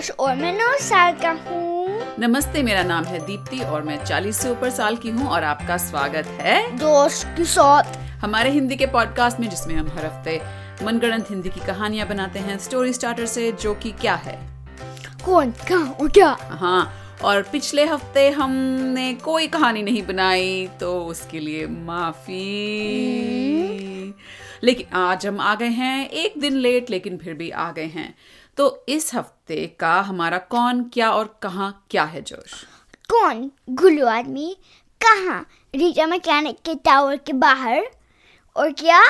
जोश और मैं नौ साल का हूँ। नमस्ते मेरा नाम है दीप्ति और मैं 40 से ऊपर साल की हूँ और आपका स्वागत है जोश के साथ। हमारे हिंदी के पॉडकास्ट में जिसमें हम हर हफ़्ते मनगढ़ंत हिंदी की कहानियाँ बनाते हैं स्टोरी स्टार्टर से जो कि क्या है। कौन कहाँ और क्या? हाँ और पिछले हफ़्ते हमने कोई कहानी नहीं बनाई तो उसके लिए माफ़ी। लेकिन आज हम आ गए हैं एक दिन लेट लेकिन फिर भी आ गए हैं। तो इस हफ़्ते का हमारा कौन क्या और कहाँ क्या है जोश? कौन? गुल्लू आदमी। कहाँ? रीटा मैकेनिक के टावर के बाहर। और क्या?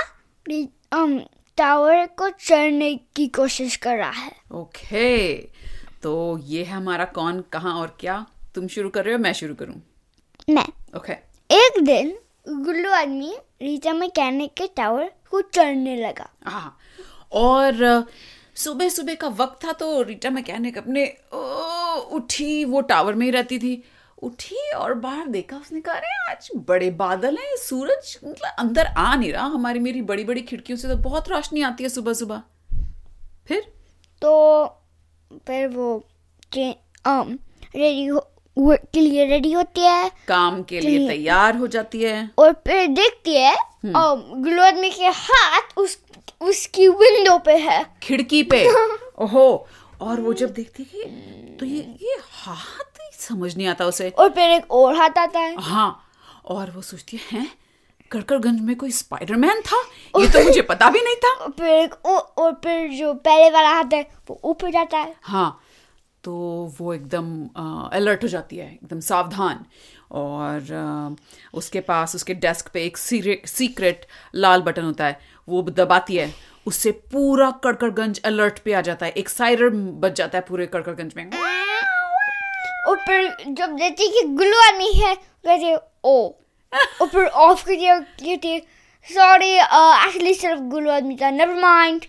टावर को चढ़ने की कोशिश कर रहा है। ओके तो ये है हमारा कौन कहाँ और क्या? तुम शुरू कर रहे हो मैं शुरू करूँ? मैं। ओके। एक दिन गुल्लू आदमी रीटा मैकेनिक के टावर को चढ़ने लगा। हाँ और सुबह सुबह का वक्त था तो रीटा मैकेनिक अपने ओ, उठी वो टावर में ही रहती थी। उठी और बाहर देखा उसने कहा अरे आज बड़े बादल हैं सूरज मतलब अंदर आ नहीं रहा हमारी मेरी बड़ी बड़ी खिड़कियों से तो बहुत रोशनी आती है सुबह सुबह फिर? तो फिर वो रेडी हो के लिए रेडी होती है। काम के लिए। तैयार हो जाती है। और फिर देखती है अम, गुल्लू आदमी के हाथ उस उसकी विंडो पे है। खिड़की पे? ओहो और वो जब देखती है कि तो ये ये हाथ ही समझ नहीं आता उसे। और फिर एक और हाथ आता है। हाँ और वो सोचती है हैं कड़कड़गंज में कोई स्पाइडरमैन था? ये तो मुझे पता भी नहीं था। और फिर एक और, फिर जो पहले वाला हाथ है वो ऊपर जाता है। हाँ तो वो एकदम अलर्ट हो जाती है एकदम सावधान। और अ, उसके पास उसके डेस्क पे एक सीक्रेट लाल बटन होता है। वो दबाती है उससे पूरा कड़कड़गंज अलर्ट पे आ जाता है। एक साइरन बज जाता है पूरे कड़कड़गंज में। और फिर जब देखती है कि गुल्लू आदमी है कहती ओ। फिर ऑफ़ कर दिया कहती सॉरी एक्चुअली सिर्फ़ गुल्लू आदमी था नेवर माइंड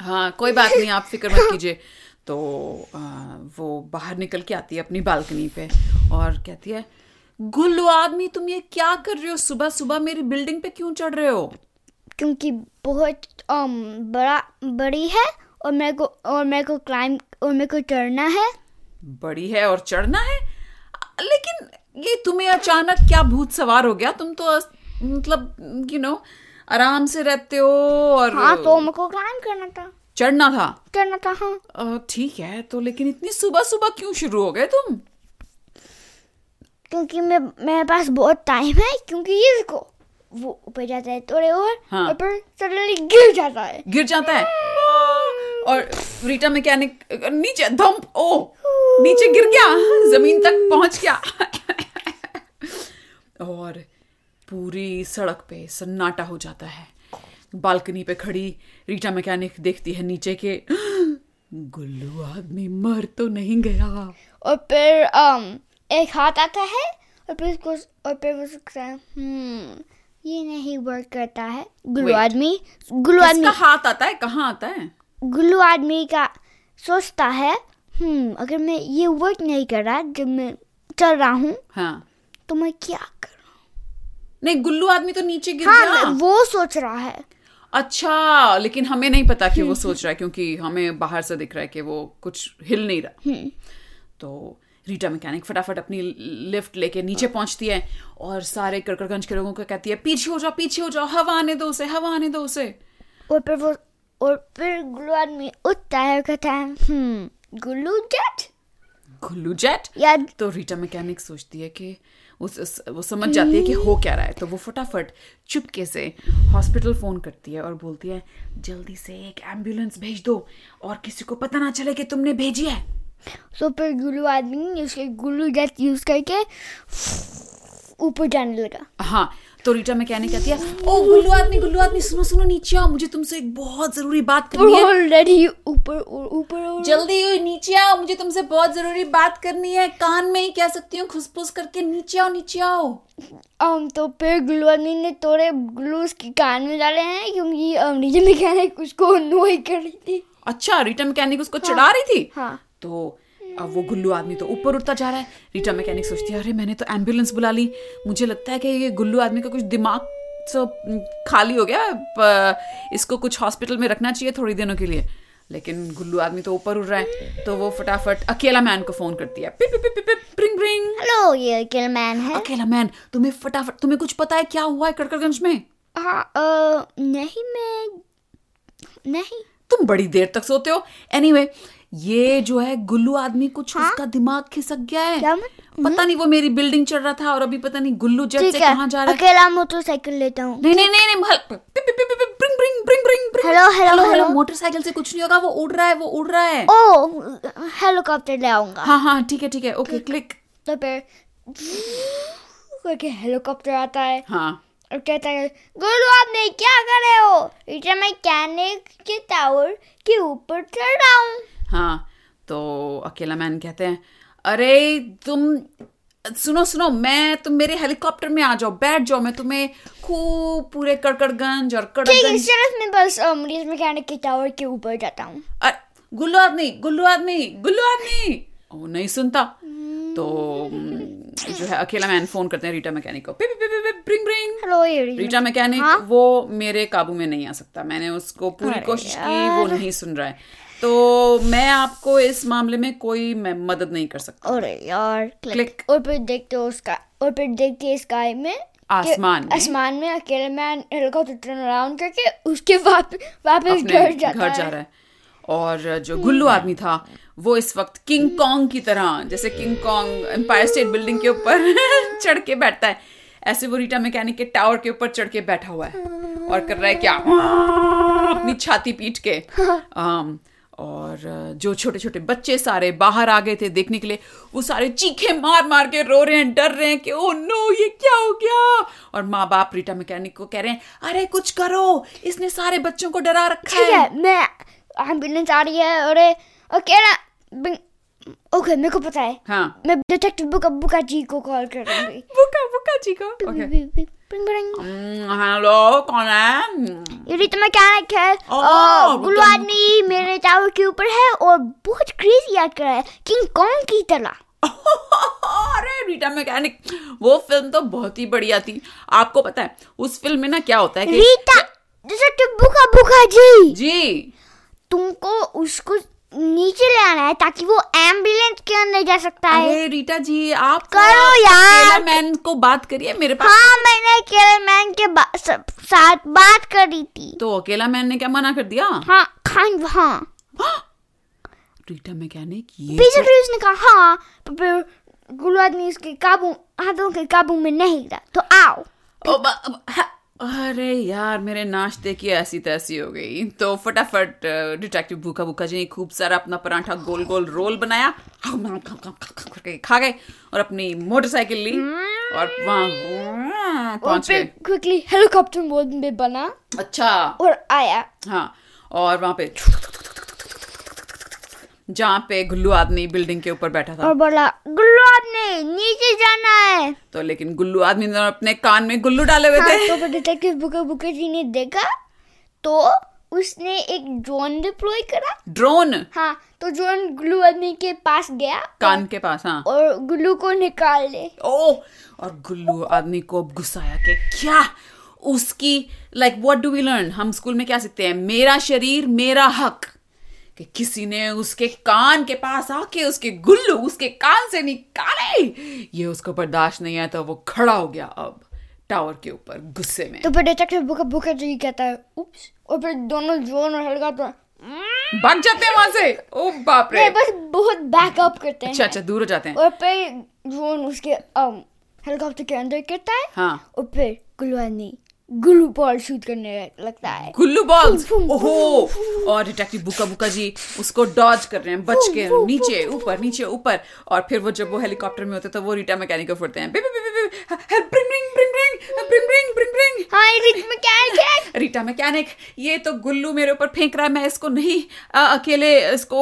हाँ कोई बात नहीं आप फ़िक्र मत कीजिए। तो आ, वो बाहर निकल के आती है अपनी बालकनी पे और कहती है गुल्लू आदमी तुम ये क्या कर रहे हो? सुबह सुबह मेरी बिल्डिंग पे क्यों चढ़ रहे हो? क्योंकि बहुत um, बड़ा बड़ी है और मेरे को और मेरे को क्लाइम और मेरे को चढ़ना है। बड़ी है और चढ़ना है? लेकिन ये तुम्हें अचानक क्या भूत सवार हो गया? तुम तो मतलब यू नो आराम से रहते हो और हाँ तो मेरे को क्लाइम करना था। चढ़ना था? चढ़ना था हाँ। ठीक है तो लेकिन इतनी सुबह सुबह क्यों शुरू हो गए तुम? क्योंकि मैं मेरे पास बहुत टाइम है क्योंकि ये देखो वो ऊपर जाता है थोड़े और हाँ। और फिर सडनली गिर जाता है। गिर जाता है। और रीटा मैकेनिक नीचे धम्प ओ नीचे गिर गया ज़मीन तक पहुँच गया। और पूरी सड़क पे सन्नाटा हो जाता है। बालकनी पे खड़ी रीटा मैकेनिक देखती है नीचे के गुल्लू आदमी मर तो नहीं गया। और फिर um, एक हाथ आता है और फिर उसको और फिर वो सोचता है हम्म ये नहीं वर्क करता है। गुल्लू आदमी गुल्लू आदमी हाथ आता है? कहाँ आता है? गुल्लू आदमी का सोचता है हम्म अगर मैं ये वर्क नहीं कर रहा जब मैं चल रहा हूँ हाँ। तो मैं क्या करूँ? नहीं गुल्लू आदमी तो नीचे गिर हाँ गया वो सोच रहा है। अच्छा लेकिन हमें नहीं पता कि वो सोच रहा है क्योंकि हमें बाहर से दिख रहा है कि वो कुछ हिल नहीं रहा। तो रीटा मैकेनिक फटाफट अपनी लिफ्ट लेके नीचे पहुँचती है और सारे कड़कड़गंज के लोगों को कहती है पीछे हो जाओ पीछे हो जाओ हवा आने दो उसे हवा आने दो उसे। और फिर वो और फिर गुल्लू आदमी उठता है कहता है हम्म गुल्लू जेट गुल्लू जेट या तो रीटा मैकेनिक सोचती है कि उस, उस वो समझ जाती है कि हो क्या रहा है। तो वो फटाफट चुपके से हॉस्पिटल फ़ोन करती है और बोलती है जल्दी से एक एंबुलेंस भेज दो और किसी को पता ना चले कि तुमने भेजी है। तो फिर गुल्लू आदमी उसके गुल्लू जेट यूज़ करके ऊपर जाने लगा। हाँ तो रीटा मैकेनिक कहती है ओ गुल्लू आदमी गुल्लू आदमी सुनो सुनो नीचे आओ मुझे तुमसे एक बहुत ज़रूरी बात करनी है। ऑलरेडी ऊपर ऊपर जल्दी नीचे आओ मुझे तुमसे बहुत ज़रूरी बात करनी है। कान में ही कह सकती हूँ खुसफुस करके नीचे आओ नीचे आओ। um, तो फिर गुल्लू आदमी ने थोड़े ग्लू उसके कान में डाले हैं क्योंकि नीचे मैकेनिक उसको नोई कर रही थी। अच्छा रीटा मैकेनिक उसको चढ़ा रही थी? हाँ। तो अब वो गुल्लू आदमी तो ऊपर उठता जा रहा है। रीटा मैकेनिक सोचती है अरे मैंने तो एंबुलेंस बुला ली। मुझे लगता है कि ये गुल्लू आदमी का कुछ दिमाग सो खाली हो गया। इसको कुछ हॉस्पिटल में रखना चाहिए थोड़ी दिनों के लिए। लेकिन गुल्लू आदमी तो ऊपर उड़ रहा है तो वो फटाफट अकेला मैन को फ़ोन करती है। पिप पिप पिप ब्रिंग ब्रिंग हेलो ये किल मैन है। अकेला मैन तुम्हें फटाफट तुम्हें कुछ पता है क्या हुआ है कड़कड़गंज में? हाँ नहीं मैं नहीं। तुम बड़ी देर तक सोते हो। एनीवे anyway, ये जो है गुल्लू आदमी कुछ हाँ? उसका दिमाग खिसक गया है। क्या मत- पता नहीं वो मेरी बिल्डिंग चढ़ रहा था और अभी पता नहीं गुल्लू जट से कहाँ जा रहा है। अकेला मोटरसाइकिल लेता हूँ। नहीं नहीं नहीं नहीं हेलो, हेलो, हेलो। मोटरसाइकिल से कुछ नहीं होगा वो उड़ रहा है वो उड़ रहा है। ओ हेलीकॉप्टर ले आऊँगा। हाँ हाँ ठीक है ठीक है ओके क्लिक तो फिर करके हेलीकॉप्टर आता है। हाँ। और कहता है गुरु आपने क्या कर रहे हो? इधर मैं कैनिक के टावर के ऊपर चढ़ रहा हूँ। हाँ तो अकेला मैन कहते हैं अरे तुम सुनो सुनो मैं तुम मेरे हेलीकॉप्टर में आ जाओ बैठ जाओ मैं तुम्हें खूब पूरे कड़कड़गंज और ठीक कड़कगंज मैं बस मरीज़ मैकेनिक के टावर के ऊपर जाता हूँ। गुल्लू आदमी गुल्लू आदमी गुल्लू आदमी! ओ नहीं सुनता। तो जो है अकेला मैन फ़ोन करते हैं रीटा मैकेनिक को। Bring bring. Hello Rita mechanic हाँ? वो मेरे काबू में नहीं आ सकता। मैंने उसको पूरी कोशिश की वो नहीं सुन रहा है। तो मैं आपको इस मामले में कोई मदद नहीं कर सकता। अरे यार Click. क्लिक और फिर देखते हो उसका और फिर देखते हैं स्काई में आसमान में। आसमान में अकेले मैन हेलीकॉप्टर टर्न अराउंड करके उसके वापस वापस घर जाता घर जा रहा है। और जो गुल्लू आदमी था वो इस वक्त किंग कॉन्ग की तरह जैसे King Kong Empire State building के ऊपर चढ़ के बैठता है। ऐसे वो रीटा मैकेनिक के टावर के ऊपर चढ़ के बैठा हुआ है। और कर रहा है क्या? अपनी छाती पीट के। आम, और जो छोटे छोटे बच्चे सारे बाहर आ गए थे देखने के लिए वो सारे चीखे मार मार के रो रहे हैं डर रहे हैं कि ओ नो ये क्या हो गया? और माँ बाप रीटा मैकेनिक को कह रहे हैं अरे कुछ करो इसने सारे बच्चों को डरा रखा है है. मैं एंबुलेंस आ रही है और अकेला ओके मेरे को पता है हाँ। मैं डिटेक्टिव बुका बुका जी को कॉल कर दूँगी बुका बुका जी को ओके। बिंग बिंग हेलो कौन है ये रीता मैकेनिक है मतलब- आदमी मेरे टावर के ऊपर है और बहुत क्रेजी याद कर रहा है किंग कॉन्ग की तरह अरे रीटा मैकेनिक वो फ़िल्म तो बहुत ही बढ़िया थी। आपको पता है उस फ़िल्म में ना क्या होता है कि रीता डिटेक्टिव बुका बुका जी। जी। तुमको उसको नीचे ले आना है ताकि वो एंबुलेंस के अंदर जा सकता है। अरे रीटा जी आप करो यार। मैन को बात करिए मेरे पास हाँ मैंने केरल मैन के बा, सब, साथ बात करी थी। तो अकेला मैन ने क्या मना कर दिया? हाँ खान हाँ। रीटा मैकेनिक ये बेसिकली उसने कहा हाँ पर फिर गुरु आदमी उसके काबू हाथों के काबू में नहीं था तो आओ। ओ, हा- अरे यार मेरे नाश्ते की ऐसी तैसी हो गई। तो फटाफट डिटेक्टिव भूखा भूखा जी ने खूब सारा अपना पराठा गोल गोल रोल बनाया। करके खा गए और अपनी मोटरसाइकिल ली और वहाँ पहुँच गए। क्विकली हेलीकॉप्टर मोड में बना अच्छा। और आया। हाँ और वहाँ पे जहाँ पे गुल्लू आदमी बिल्डिंग के ऊपर बैठा था। और बोला गुल्लू आदमी नीचे जाना है। तो लेकिन गुल्लू आदमी ने अपने कान में गुल्लू डाले हुए हाँ, थे तो फिर डिटेक्टिव बुके बुके जी ने देखा तो उसने एक ड्रोन डिप्लॉय करा। ड्रोन हाँ तो ड्रोन गुल्लू आदमी के पास गया कान के पास हाँ। और गुल्लू को निकाल ले। ओ और गुल्लू आदमी को अब गुस्सा आया कि क्या? उसकी like what do we learn हम स्कूल में क्या सीखते हैं? मेरा शरीर मेरा हक। कि किसी ने उसके कान के पास आके उसके गुल्लू उसके कान से निकाले। ये उसको बर्दाश्त नहीं आया तो वो खड़ा हो गया अब टावर के ऊपर गुस्से में। तो फिर डिटेक्टिव बुका बुका जी कहता है उप्स। और फिर दोनों जोन और हल्का हेलीकॉप्टर भाग जाते हैं वहाँ से। ओ बाप रे। बस बहुत बैकअप करते हैं। अच्छा अच्छा दूर हो जाते हैं। और फिर ड्रोन उसके हेलीकॉप्टर के अंदर गिरता है। हाँ। और फिर आदमी गुल्लू बॉल शूट करने लगता है। गुल्लू बॉल ओहो! और डिटेक्टिव बुका बुका जी उसको डॉज कर रहे हैं बच के नीचे ऊपर नीचे ऊपर। और फिर वो जब वो हेलीकॉप्टर में होते तो वो रीटा मैकेनिक को फुटते हैं रीटा मैकेनिक ये तो गुल्लू मेरे ऊपर फेंक रहा है मैं इसको नहीं अकेले इसको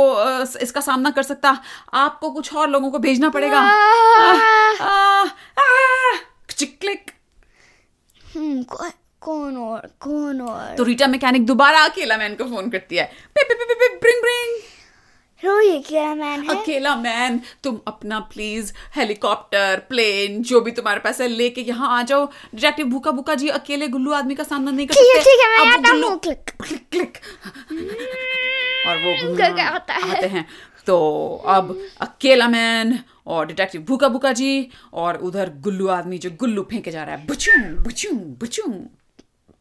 इसका सामना कर सकता। आपको कुछ और लोगों को भेजना पड़ेगा। क्लिक। हम्म, कौन और कौन और? तो रीटा मैकेनिक दोबारा अकेला मैन को फ़ोन करती है। पिप पिप पिप पिप ब्रिंग ब्रिंग रो ये क्या मैन है? अकेला मैन तुम अपना प्लीज़ हेलीकॉप्टर प्लेन जो भी तुम्हारे पास है लेके यहाँ आ जाओ। डिटेक्टिव भूखा भूखा जी अकेले गुल्लू आदमी का सामना नहीं कर सकते ठीक है मैं आता हूँ। क्लिक। Click click. और वो करके आता है। आते हैं। तो अब अकेला मैन और डिटेक्टिव भूखा भूखा जी और उधर गुल्लू आदमी जो गुल्लू फेंके जा रहा है। बुचू बुचू बुचू।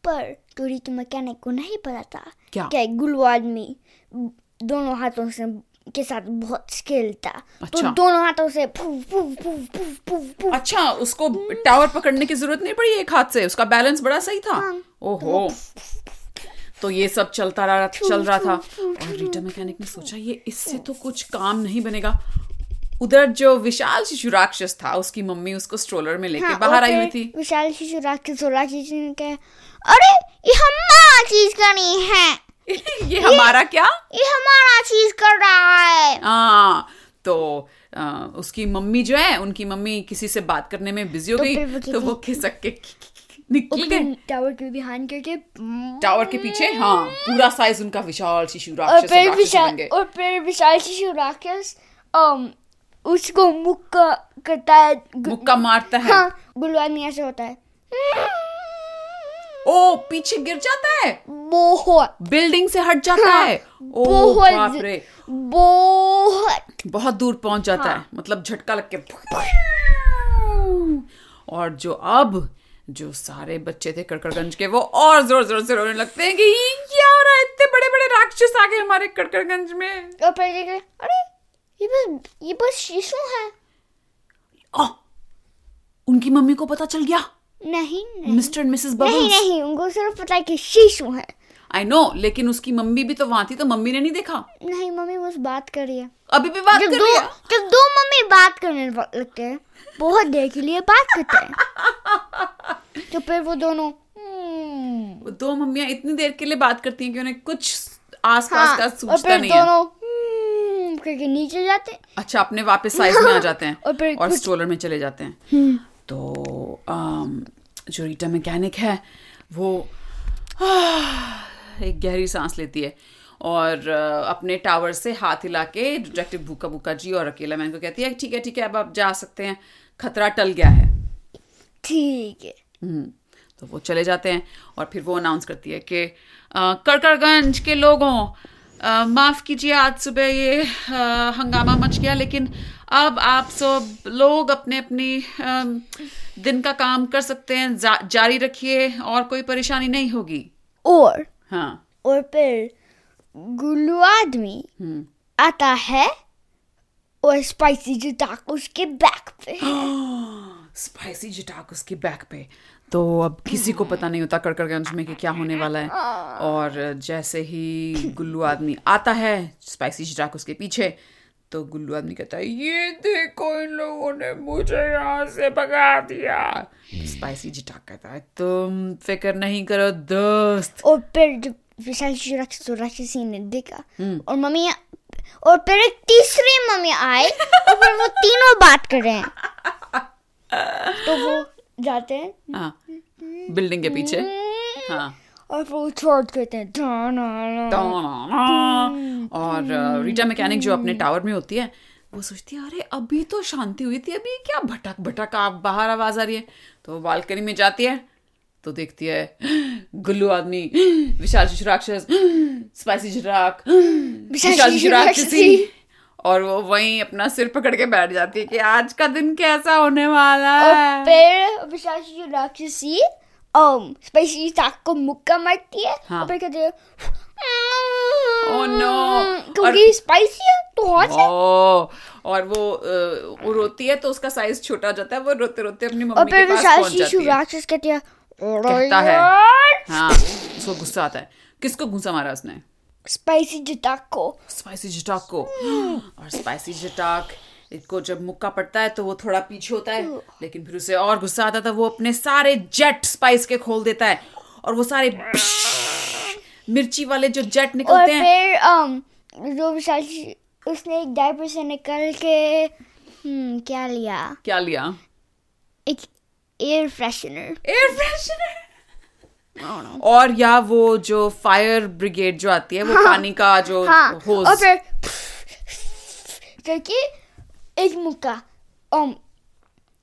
पर टूरी तो मैकेनिक को नहीं पता था क्या? क्या गुल्लू आदमी दोनों हाथों से के साथ बहुत स्किल था अच्छा। तो अच्छा। दोनों हाथों से फूफ फूफ फूफ फूफ फूफ फूफ अच्छा उसको टावर पकड़ने की ज़रूरत नहीं पड़ी एक हाथ से उसका बैलेंस बड़ा सही था हाँ। ओहो तो ये सब चलता रहा चल रहा था और रीटा मैकेनिक ने सोचा ये इससे तो कुछ काम नहीं बनेगा उधर जो विशाल शिशु राक्षस था उसकी मम्मी उसको स्ट्रोलर में लेके हाँ, बाहर आई हुई थी। विशाल शिशु राक्षस और राक्षस ने कहा अरे ये हमारा चीज़ करनी है। ये हमारा क्या? ये हमारा चीज़ कर रहा है। हाँ तो आ, उसकी मम्मी जो है उनकी मम्मी किसी से बात करने में बिज़ी हो तो गई तो वो खिसक के निकल गए। टावर के बिहान करके टावर के पीछे? हाँ पूरा साइज़ उनका विशाल शिशु और राक्षस फिर विशाल और फिर विशाल शिशु राक्षस um, उसको मुक्का करता है मुक्का मारता है। हाँ गुल्लू आदमी ऐसे होता है। ओ पीछे गिर जाता है। बहुत। बिल्डिंग से हट जाता हाँ, है। ओ बहुत बाप रे। बहुत। बहुत दूर पहुँच जाता हाँ। है। मतलब झटका लग के और जो अब जो सारे बच्चे थे कड़कड़गंज के वो और ज़ोर ज़ोर से रोने लगते हैं कि ये क्या हो रहा है। इतने बड़े बड़े राक्षस आ गए हमारे कड़कड़गंज में। और देखे अरे ये बस ये बस शीशु है। ओह, उनकी मम्मी को पता चल गया? नहीं मिस्टर एंड मिसेस बबल्स। नहीं नहीं उनको सिर्फ़ पता है कि शीशु है। आई नो लेकिन उसकी मम्मी भी तो वहाँ थी तो मम्मी ने नहीं देखा? नहीं मम्मी बस बात कर रही है। अभी भी बात कर रही है? जब दो मम्मी बात करने लगते हैं बहुत देर के लिए बात करते हैं। तो फिर वो दोनों "हम्म, वो दो मम्मियाँ इतनी देर के लिए बात करती हैं कि उन्हें कुछ आसपास हाँ, का सूझता नहीं है। दोनों "हम्म" करके नीचे जाते हैं। अच्छा अपने वापस साइज़ में आ जाते हैं और और स्ट्रोलर में चले जाते हैं। तो अम, जो रीटा मैकेनिक है वो एक गहरी सांस लेती है और अपने टावर से हाथ हिला के डिटेक्टिव भूखा भूखा जी और अकेला मैन को कहती है ठीक है ठीक है अब आप जा सकते हैं। खतरा टल गया है। ठीक है। हम्म, तो वो चले जाते हैं और फिर वो अनाउंस करती है कि कड़कड़गंज के लोगों माफ़ कीजिए आज सुबह ये अ, हंगामा मच गया लेकिन अब आप सब लोग अपने अपनी दिन का काम कर सकते हैं जा, जारी रखिए और कोई परेशानी नहीं होगी। और हाँ। और फिर गुल्लू आदमी हम्म। आता है और स्पाइसी जूता उसके बैक पे। स्पाइसी जटाक उसके बैक पे। तो अब किसी को पता नहीं होता कड़कड़गंज में कि क्या होने वाला है। और जैसे ही गुल्लू आदमी आता है स्पाइसी जटाक उसके पीछे तो गुल्लू आदमी कहता है ये देखो इन लोगों ने मुझे यहाँ से भगा दिया। स्पाइसी जटाक कहता है तुम फ़िक्र नहीं करो दोस्त। और फिर जब विशाल राक्षस और राक्षसी ने देखा और मम्मी और फिर एक तीसरी मम्मी आए और फिर वो तीनों बात कर रहे हैं। तो वो जाते हैं। हाँ बिल्डिंग के पीछे। हाँ। और फिर वो छोड़ करते हैं। और रीटा मैकेनिक जो अपने टावर में होती है वो सोचती है अरे अभी तो शांति हुई थी अभी क्या भटक भटक आप बाहर आवाज़ आ रही है? तो वो बालकनी में जाती है तो देखती है गुल्लू आदमी विशाल शिशु राक्षस स्पाइसी चिराग विशाल शिशु शिशु राक्षसी। राक्षसी। और वो वहीं अपना सिर पकड़ के बैठ जाती है कि आज का दिन कैसा होने वाला और है फिर विशाल राक्षसी um, स्पाइसी ताक को मुक्का मारती है हाँ। और फिर कहते हैं Oh no! क्योंकि स्पाइसी है तो हॉट है ओ, और वो वो रोती है तो उसका साइज़ छोटा हो जाता है वो रोते रोते अपनी और मम्मी के पास पहुँच जाती है राक्षस कहते हैं कहता है। हाँ उसको गुस्सा आता है किसको गुस्सा मारा उसने स्पाइसी जटाक को स्पाइसी जटाक को और स्पाइसी जटाक को जब मुक्का पड़ता है तो वो थोड़ा पीछे होता है लेकिन फिर उसे और गुस्सा आता था वो अपने सारे जेट स्पाइस के खोल देता है और वो सारे मिर्ची वाले जो जेट और निकलते हैं। फिर um, जो विशाल उसने एक डायपर से निकल के हम्म क्या लिया? क्या लिया? एक एयर फ्रेशनर एयर फ्रेशनर और या वो जो फायर ब्रिगेड जो आती है वो हाँ, पानी का जो हाँ। और होज फिर करके एक मुक्का। um,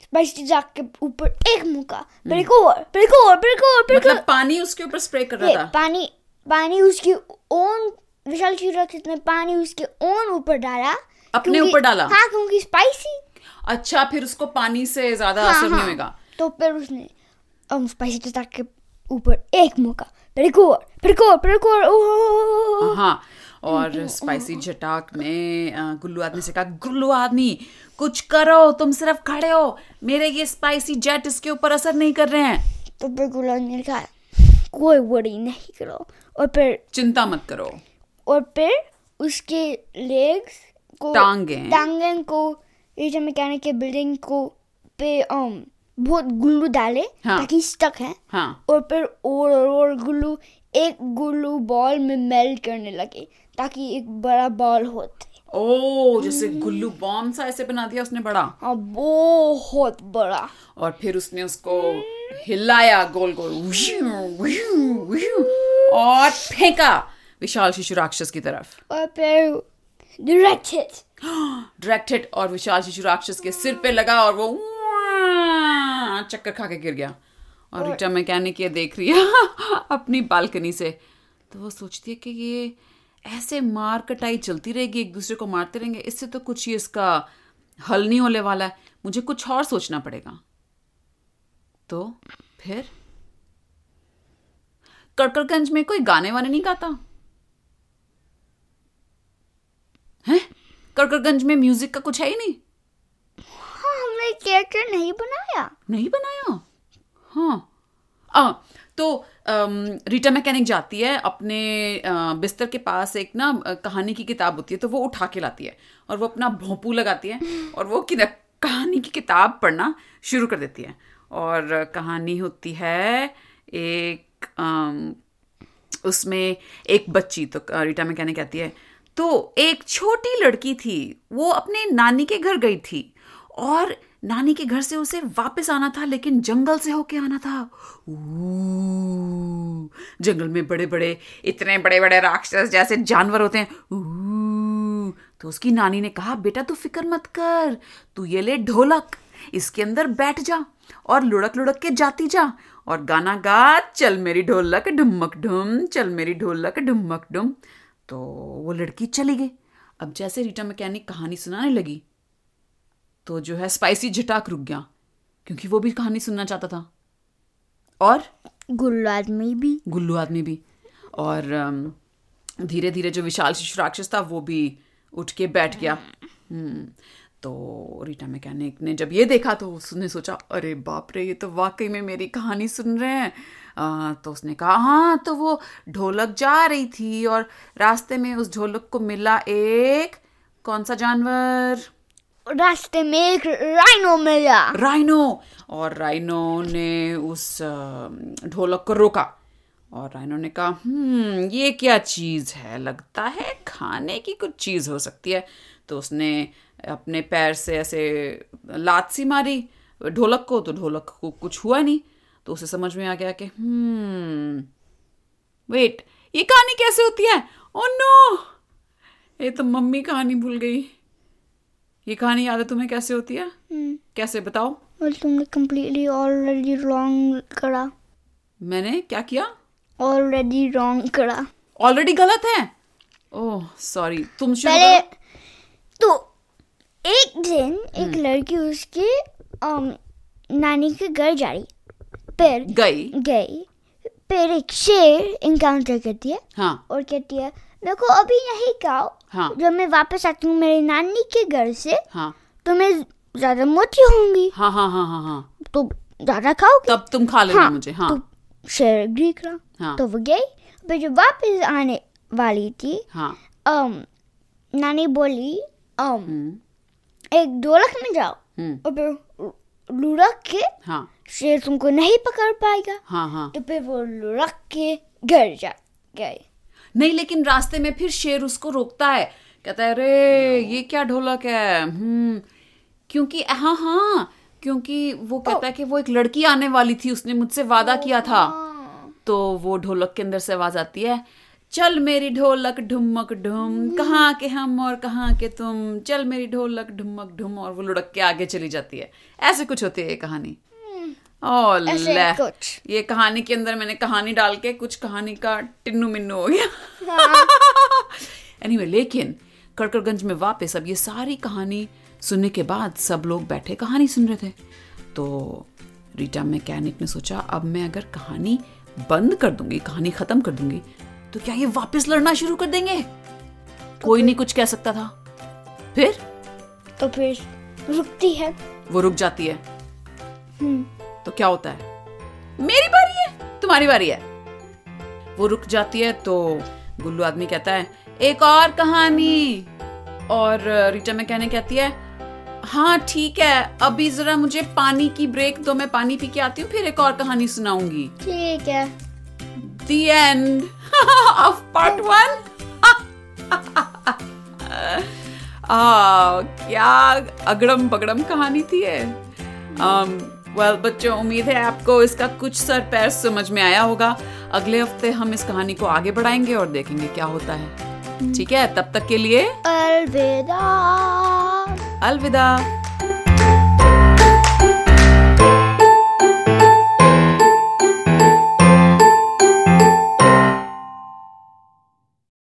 स्पाइसी जटाक के ऊपर एक मुक्का। फिर एक और फिर एक और फिर एक और फिर मतलब पानी उसके ऊपर स्प्रे कर रहा था। पानी पानी उसकी ओन विशाल शिवराक्षस ने पानी उसके ओन ऊपर डाला। अपने ऊपर डाला? हाँ क्योंकि स्पाइसी अच्छा फिर उसको पानी से ज़्यादा हाँ, असर नहीं हाँ। होगा तो फिर उसने um, स्पाइसी चटाक के ऊपर एक मौका। फिर एक और ओह! हाँ और स्पाइसी झटाक ने अ, गुल्लू आदमी से कहा गुल्लू आदमी कुछ करो तुम सिर्फ़ खड़े हो। मेरे ये स्पाइसी जेट इसके ऊपर असर नहीं कर रहे हैं। तो फिर गुलाब ने कहा कोई वरी नहीं करो। और फिर चिंता मत करो। और फिर उसके लेग्स को टांगें। टांगें को रेजा मैकेनिक के बिल्डिंग को पे um, बहुत गुल्लू डाले हाँ। ताकि स्टक है। हाँ। और फिर और और और गुल्लू एक गुल्लू बॉल में मेल्ट करने लगे ताकि एक बड़ा बॉल होते ओ जैसे गुल्लू बॉम्ब सा ऐसे बना दिया उसने बड़ा। हाँ बहुत बड़ा। और फिर उसने उसको हिलाया गोल गोल और फेंका विशाल शिशु राक्षस की तरफ़। और फिर डायरेक्ट हिट डायरेक्ट हिट और विशाल शिशु राक्षस के सिर पे लगा और वो चक्कर खा के गिर गया। और रिटा मैकेनिक ये देख रही है अपनी बालकनी से। तो वो सोचती है कि ये ऐसे मार कटाई चलती रहेगी एक दूसरे को मारते रहेंगे। इससे तो कुछ ही इसका हल नहीं होने वाला है। मुझे कुछ और सोचना पड़ेगा। तो फिर? कड़कड़गंज में कोई गाने वाने नहीं गाता? है? कड़कड़गंज में म्यूज़िक का कुछ है ही नहीं हाँ हमने कैरेक्टर नहीं बनाया नहीं बनाया? हाँ। आ, तो रीटा मैकेनिक जाती है अपने बिस्तर के पास एक ना कहानी की किताब होती है तो वो उठा के लाती है और वो अपना भोंपू लगाती है और वो कहानी की किताब पढ़ना शुरू कर देती है और कहानी होती है एक उसमें एक बच्ची तो रीटा मैकेनिक कहती है तो एक छोटी लड़की थी वो अपने नानी के घर गई थी और नानी के घर से उसे वापस आना था, लेकिन जंगल से होके आना था। जंगल में बड़े बड़े इतने बड़े बड़े राक्षस जैसे जानवर होते हैं। तो उसकी नानी ने कहा, बेटा, तू फ़िक्र मत कर, तू ये ले ढोलक, इसके अंदर बैठ जा और लुढ़क लुढ़क के जाती जा और गाना गा, चल मेरी ढोलक ढुमक ढुम, चल मेरी ढोलक ढुमक ढुम। तो वो लड़की चली गई। अब जैसे रीटा मैकेनिक कहानी सुनाने लगी तो जो है स्पाइसी झटाक रुक गया क्योंकि वो भी कहानी सुनना चाहता था। और? गुल्लू आदमी भी। गुल्लू आदमी भी। और धीरे धीरे जो विशाल शिशु राक्षस था वो भी उठ के बैठ गया। हम्म, तो रीटा मैकेनिक ने जब ये देखा तो उसने सोचा अरे बाप रे ये तो वाकई में मेरी कहानी सुन रहे हैं। आ, तो उसने कहा हाँ तो वो ढोलक जा रही थी और रास्ते में उस ढोलक को मिला एक कौन सा जानवर? रास्ते में एक राइनो मिला। राइनो और राइनो ने उस ढोलक को रोका। और राइनो ने कहा हम्म ये क्या चीज़ है? लगता है खाने की कुछ चीज़ हो सकती है। तो उसने अपने पैर से ऐसे लात सी मारी ढोलक को तो ढोलक को कुछ हुआ नहीं। तो उसे समझ में आ गया कि हम्म वेट ये कहानी कैसे होती है? ओ नो ये तो मम्मी कहानी भूल गई। ये कहानी याद है तुम्हें कैसे होती है? कैसे? बताओ। और तुमने completely already wrong करा। मैंने क्या किया? Already wrong करा। ऑलरेडी गलत है? ओह सॉरी तुम पहले तो एक दिन एक लड़की उसके um, नानी के घर जा रही। फिर गई। गई। फिर एक शेर इनकाउंटर करती है हाँ। और कहती है मेरे को अभी नहीं खाओ हाँ। जब मैं वापस आती हूँ मेरी नानी के घर से हाँ। तो मैं ज़्यादा मोटी होंगी। हाँ हाँ हाँ हाँ हाँ। तो ज़्यादा खाओगी? तब तुम खा लेना हाँ, मुझे हाँ। तो शेर एग्री करा हाँ। तो वो गई। फिर जब वापस आने वाली थी हाँ। um, नानी बोली um, हम्म, एक ढोलक में जाओ। हम्म, और फिर लुढ़क के हाँ। शेर तुमको नहीं पकड़ पाएगा। हाँ हाँ। तो फिर वो लुढ़क के घर जा गए। नहीं लेकिन रास्ते में फिर शेर उसको रोकता है। कहता है अरे ये क्या ढोलक है? हम्म क्योंकि हाँ हाँ क्योंकि वो कहता है कि वो एक लड़की आने वाली थी उसने मुझसे वादा किया था। तो वो ढोलक के अंदर से आवाज़ आती है चल मेरी ढोलक ढुमक ढुम कहाँ के हम और कहाँ के तुम? चल मेरी ढोलक ढुमक ढुम और वो लुढ़क के आगे चली जाती है। ऐसे कुछ होती है ये कहानी। ऐसे कुछ। ये कहानी के अंदर मैंने कहानी डाल के कुछ कहानी का टिन्नू मिन्नू हो गया। एनीवे लेकिन कड़कड़गंज में वापस अब ये सारी कहानी सुनने के बाद सब लोग बैठे कहानी सुन रहे थे। तो रीटा मैकेनिक ने सोचा अब मैं अगर कहानी बंद कर दूँगी कहानी खत्म कर दूँगी तो क्या ये वापस लड़ना शुरू कर देंगे? कोई नहीं कुछ कह सकता था। फिर? तो फिर रुकती है। वो रुक जाती है। तो क्या होता है? मेरी बारी है तुम्हारी बारी है। वो रुक जाती है तो गुल्लू आदमी कहता है एक और कहानी। और रीटा में कहने कहती है हाँ ठीक है अभी जरा मुझे पानी की ब्रेक दो मैं पानी पी के आती हूँ फिर एक और कहानी सुनाऊँगी। ठीक है। The end. Of part one. आ, क्या अगड़म बगड़म कहानी थी ये? Um, well, बच्चों उम्मीद है आपको इसका कुछ सर पैर समझ में आया होगा। अगले हफ़्ते हम इस कहानी को आगे बढ़ाएँगे और देखेंगे क्या होता है। ठीक है तब तक के लिए अलविदा। अलविदा।